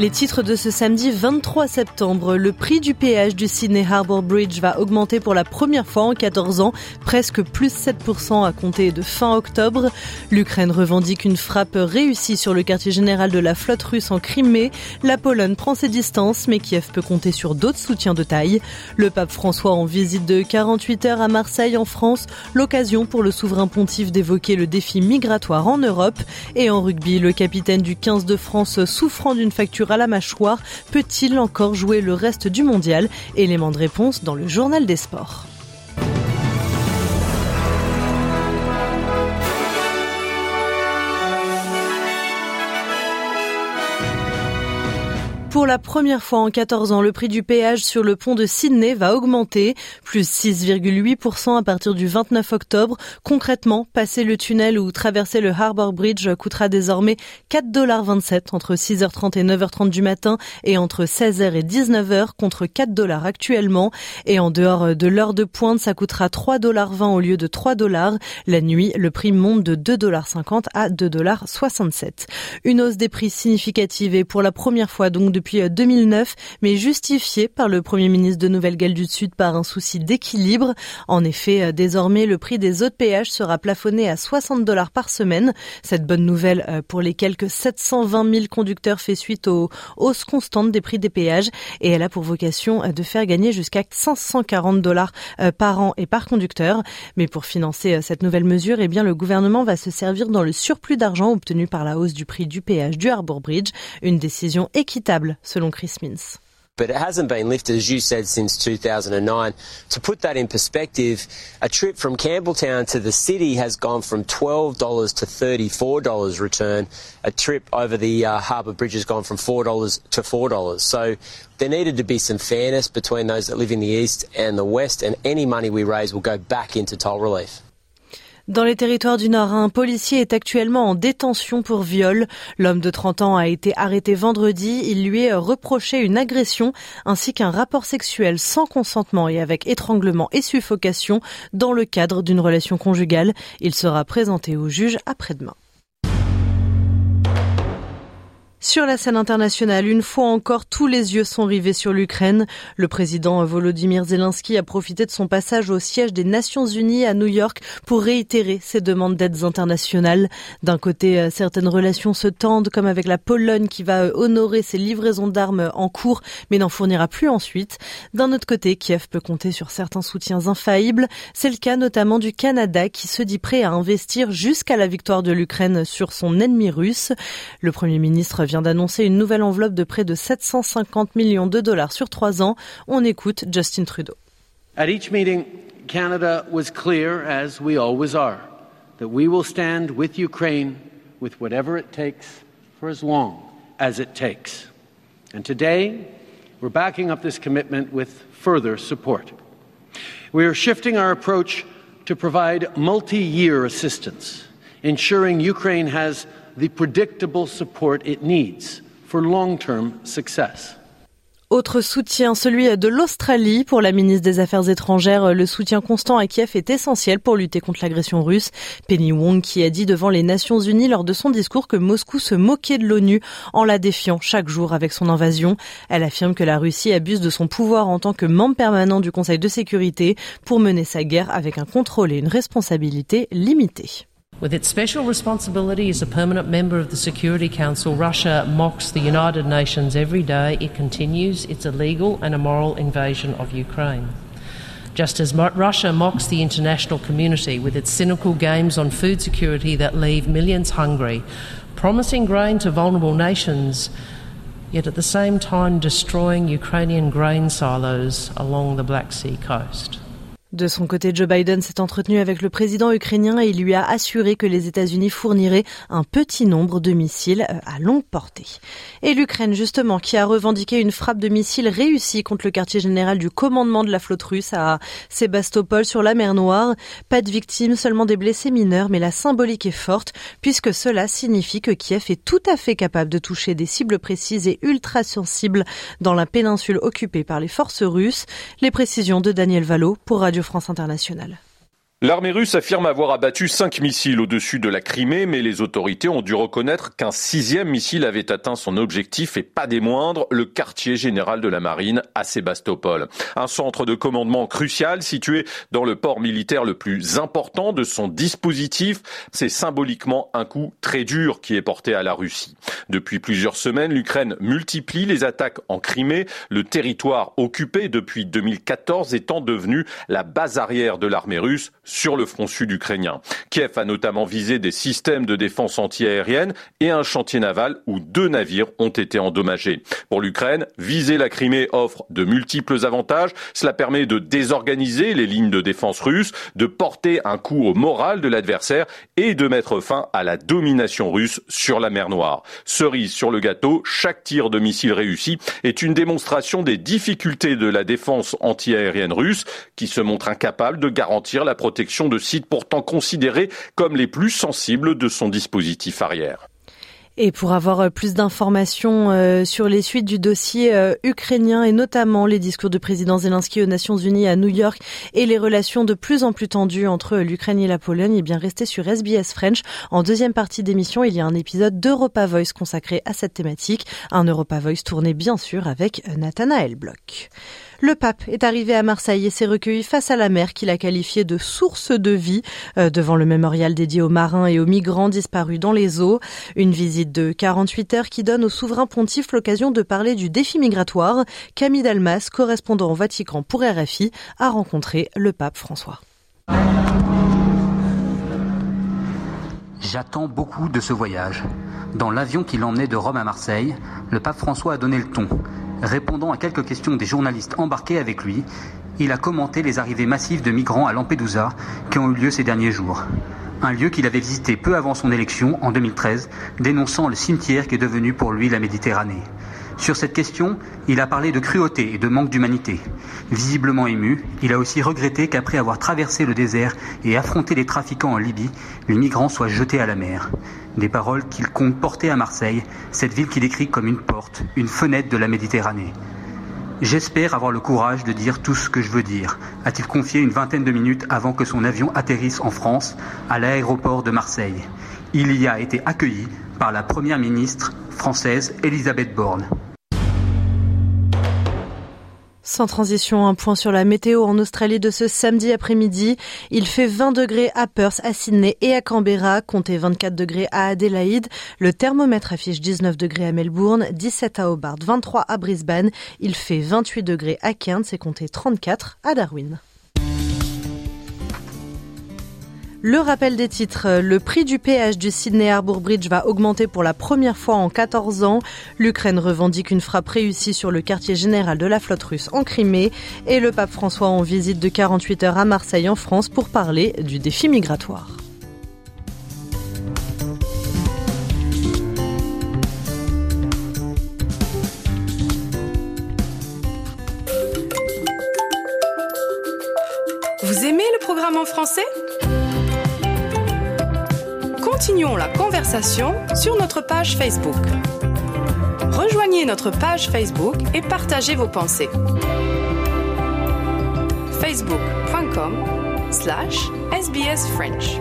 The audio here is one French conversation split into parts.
Les titres de ce samedi 23 septembre. Le prix du péage du Sydney Harbour Bridge va augmenter pour la première fois en 14 ans, presque plus 7% à compter de fin octobre. L'Ukraine revendique une frappe réussie sur le quartier général de la flotte russe en Crimée. La Pologne prend ses distances, mais Kiev peut compter sur d'autres soutiens de taille. Le pape François en visite de 48 heures à Marseille en France, l'occasion pour le souverain pontife d'évoquer le défi migratoire en Europe. Et en rugby, le capitaine du 15 de France souffrant d'une facture à la mâchoire peut-il encore jouer le reste du mondial? Élément de réponse dans le journal des sports. Pour la première fois en 14 ans, le prix du péage sur le pont de Sydney va augmenter, plus 6,8% à partir du 29 octobre. Concrètement, passer le tunnel ou traverser le Harbour Bridge coûtera désormais 4,27$ entre 6h30 et 9h30 du matin et entre 16h et 19h contre 4$ actuellement. Et en dehors de l'heure de pointe, ça coûtera 3,20$ au lieu de 3$. La nuit, le prix monte de 2,50$ à 2,67$. Une hausse des prix significative et pour la première fois donc depuis 2009, mais justifié par le Premier ministre de Nouvelle-Galles du Sud par un souci d'équilibre. En effet, euh, désormais, le prix des autres péages sera plafonné à 60 dollars par semaine. Cette bonne nouvelle euh, pour les quelques 720 000 conducteurs fait suite aux hausses constantes des prix des péages et elle a pour vocation euh, de faire gagner jusqu'à 540 dollars par an et par conducteur. Mais pour financer cette nouvelle mesure, eh bien, le gouvernement va se servir dans le surplus d'argent obtenu par la hausse du prix du péage du Harbour Bridge, une décision équitable selon Chris Mins. but it hasn't been lifted, as you said, since 2009. To put that in perspective, a trip from Campbelltown to the city has gone from $12 to $34 return. A trip over the uh, harbour bridge has gone from $4 to $4. So there needed to be some fairness between those that live in the east and the west, and any money we raise will go back into toll relief. Dans les territoires du Nord, un policier est actuellement en détention pour viol. L'homme de 30 ans a été arrêté vendredi. Il lui est reproché une agression ainsi qu'un rapport sexuel sans consentement et avec étranglement et suffocation dans le cadre d'une relation conjugale. Il sera présenté au juge après-demain. Sur la scène internationale, une fois encore, tous les yeux sont rivés sur l'Ukraine. Le président Volodymyr Zelensky a profité de son passage au siège des Nations Unies à New York pour réitérer ses demandes d'aides internationales. D'un côté, euh, certaines relations se tendent, comme avec la Pologne qui va euh, honorer ses livraisons d'armes en cours, mais n'en fournira plus ensuite. D'un autre côté, Kiev peut compter sur certains soutiens infaillibles. C'est le cas notamment du Canada qui se dit prêt à investir jusqu'à la victoire de l'Ukraine sur son ennemi russe. Le premier ministre vient d'annoncer une nouvelle enveloppe de près de 750 millions de dollars sur trois ans. On écoute Justin Trudeau. At each meeting, Canada was clear, as we always are, that we will stand with Ukraine with whatever it takes for as long as it takes. And today, we're backing up this commitment with further support. We are shifting our approach to provide multi year assistance, ensuring Ukraine has the predictable support it needs for long term success. Autre soutien, celui de l'Australie. Pour la ministre des Affaires étrangères, le soutien constant à Kiev est essentiel pour lutter contre l'agression russe. Penny Wong qui a dit devant les Nations Unies lors de son discours que Moscou se moquait de l'ONU en la défiant chaque jour avec son invasion. Elle affirme que la Russie abuse de son pouvoir en tant que membre permanent du Conseil de sécurité pour mener sa guerre avec un contrôle et une responsabilité limitée. With its special responsibility as a permanent member of the Security Council, Russia mocks the United Nations every day. It continues its illegal and immoral invasion of Ukraine. Just as Russia mocks the international community with its cynical games on food security that leave millions hungry, promising grain to vulnerable nations, yet at the same time destroying Ukrainian grain silos along the Black Sea coast. De son côté, Joe Biden s'est entretenu avec le président ukrainien et il lui a assuré que les États-Unis fourniraient un petit nombre de missiles euh, à longue portée. Et l'Ukraine, justement, qui a revendiqué une frappe de missiles réussie contre le quartier général du commandement de la flotte russe à Sébastopol sur la mer Noire. Pas de victimes, seulement des blessés mineurs, mais la symbolique est forte puisque cela signifie que Kiev est tout à fait capable de toucher des cibles précises et ultra sensibles dans la péninsule occupée par les forces russes. Les précisions de Daniel Valo pour Radio France Internationale. L'armée russe affirme avoir abattu cinq missiles au-dessus de la Crimée, mais les autorités ont dû reconnaître qu'un sixième missile avait atteint son objectif et pas des moindres, le quartier général de la marine à Sébastopol. Un centre de commandement crucial situé dans le port militaire le plus important de son dispositif. C'est symboliquement un coup très dur qui est porté à la Russie. Depuis plusieurs semaines, l'Ukraine multiplie les attaques en Crimée, le territoire occupé depuis 2014 étant devenu la base arrière de l'armée russe sur le front sud ukrainien. Kiev a notamment visé des systèmes de défense antiaérienne et un chantier naval où deux navires ont été endommagés. Pour l'Ukraine, viser la Crimée offre de multiples avantages. Cela permet de désorganiser les lignes de défense russes, de porter un coup au moral de l'adversaire et de mettre fin à la domination russe sur la mer Noire. Cerise sur le gâteau, chaque tir de missile réussi est une démonstration des difficultés de la défense antiaérienne russe qui se montre incapable de garantir la protection de sites pourtant considérés comme les plus sensibles de son dispositif arrière. Et pour avoir euh, plus d'informations euh, sur les suites du dossier euh, ukrainien et notamment les discours du président Zelensky aux Nations Unies à New York et les relations de plus en plus tendues entre l'Ukraine et la Pologne, eh bien restez sur SBS French. En deuxième partie d'émission, il y a un épisode d'Europa Voice consacré à cette thématique, un Europa Voice tourné bien sûr avec Nathanaël Bloch. Le pape est arrivé à Marseille et s'est recueilli face à la mer qu'il a qualifiée de source de vie euh, devant le mémorial dédié aux marins et aux migrants disparus dans les eaux. Une visite de 48 heures qui donne au souverain pontife l'occasion de parler du défi migratoire. Camille Dalmas, correspondant au Vatican pour RFI, a rencontré le pape François. J'attends beaucoup de ce voyage. Dans l'avion qui l'emmenait de Rome à Marseille, le pape François a donné le ton. Répondant à quelques questions des journalistes embarqués avec lui, il a commenté les arrivées massives de migrants à Lampedusa qui ont eu lieu ces derniers jours. Un lieu qu'il avait visité peu avant son élection, en 2013, dénonçant le cimetière qui est devenu pour lui la Méditerranée. Sur cette question, il a parlé de cruauté et de manque d'humanité. Visiblement ému, il a aussi regretté qu'après avoir traversé le désert et affronté les trafiquants en Libye, les migrants soient jetés à la mer. Des paroles qu'il compte porter à Marseille, cette ville qu'il décrit comme une porte, une fenêtre de la Méditerranée. J'espère avoir le courage de dire tout ce que je veux dire, a-t-il confié une vingtaine de minutes avant que son avion atterrisse en France, à l'aéroport de Marseille. Il y a été accueilli par la première ministre française Elisabeth Borne. Sans transition, un point sur la météo en Australie de ce samedi après-midi. Il fait 20 degrés à Perth, à Sydney et à Canberra, comptez 24 degrés à Adélaïde. Le thermomètre affiche 19 degrés à Melbourne, 17 à Hobart, 23 à Brisbane. Il fait 28 degrés à Cairns et comptez 34 à Darwin. Le rappel des titres. Le prix du péage du Sydney Harbour Bridge va augmenter pour la première fois en 14 ans. L'Ukraine revendique une frappe réussie sur le quartier général de la flotte russe en Crimée. Et le pape François en visite de 48 heures à Marseille en France pour parler du défi migratoire. Continuons la conversation sur notre page Facebook. Rejoignez notre page Facebook et partagez vos pensées. facebook.com slash sbsfrench.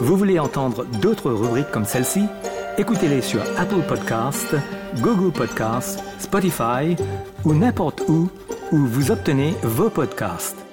Vous voulez entendre d'autres rubriques comme celle-ci? Écoutez-les sur Apple Podcasts, Google Podcasts, Spotify ou n'importe où où vous obtenez vos podcasts.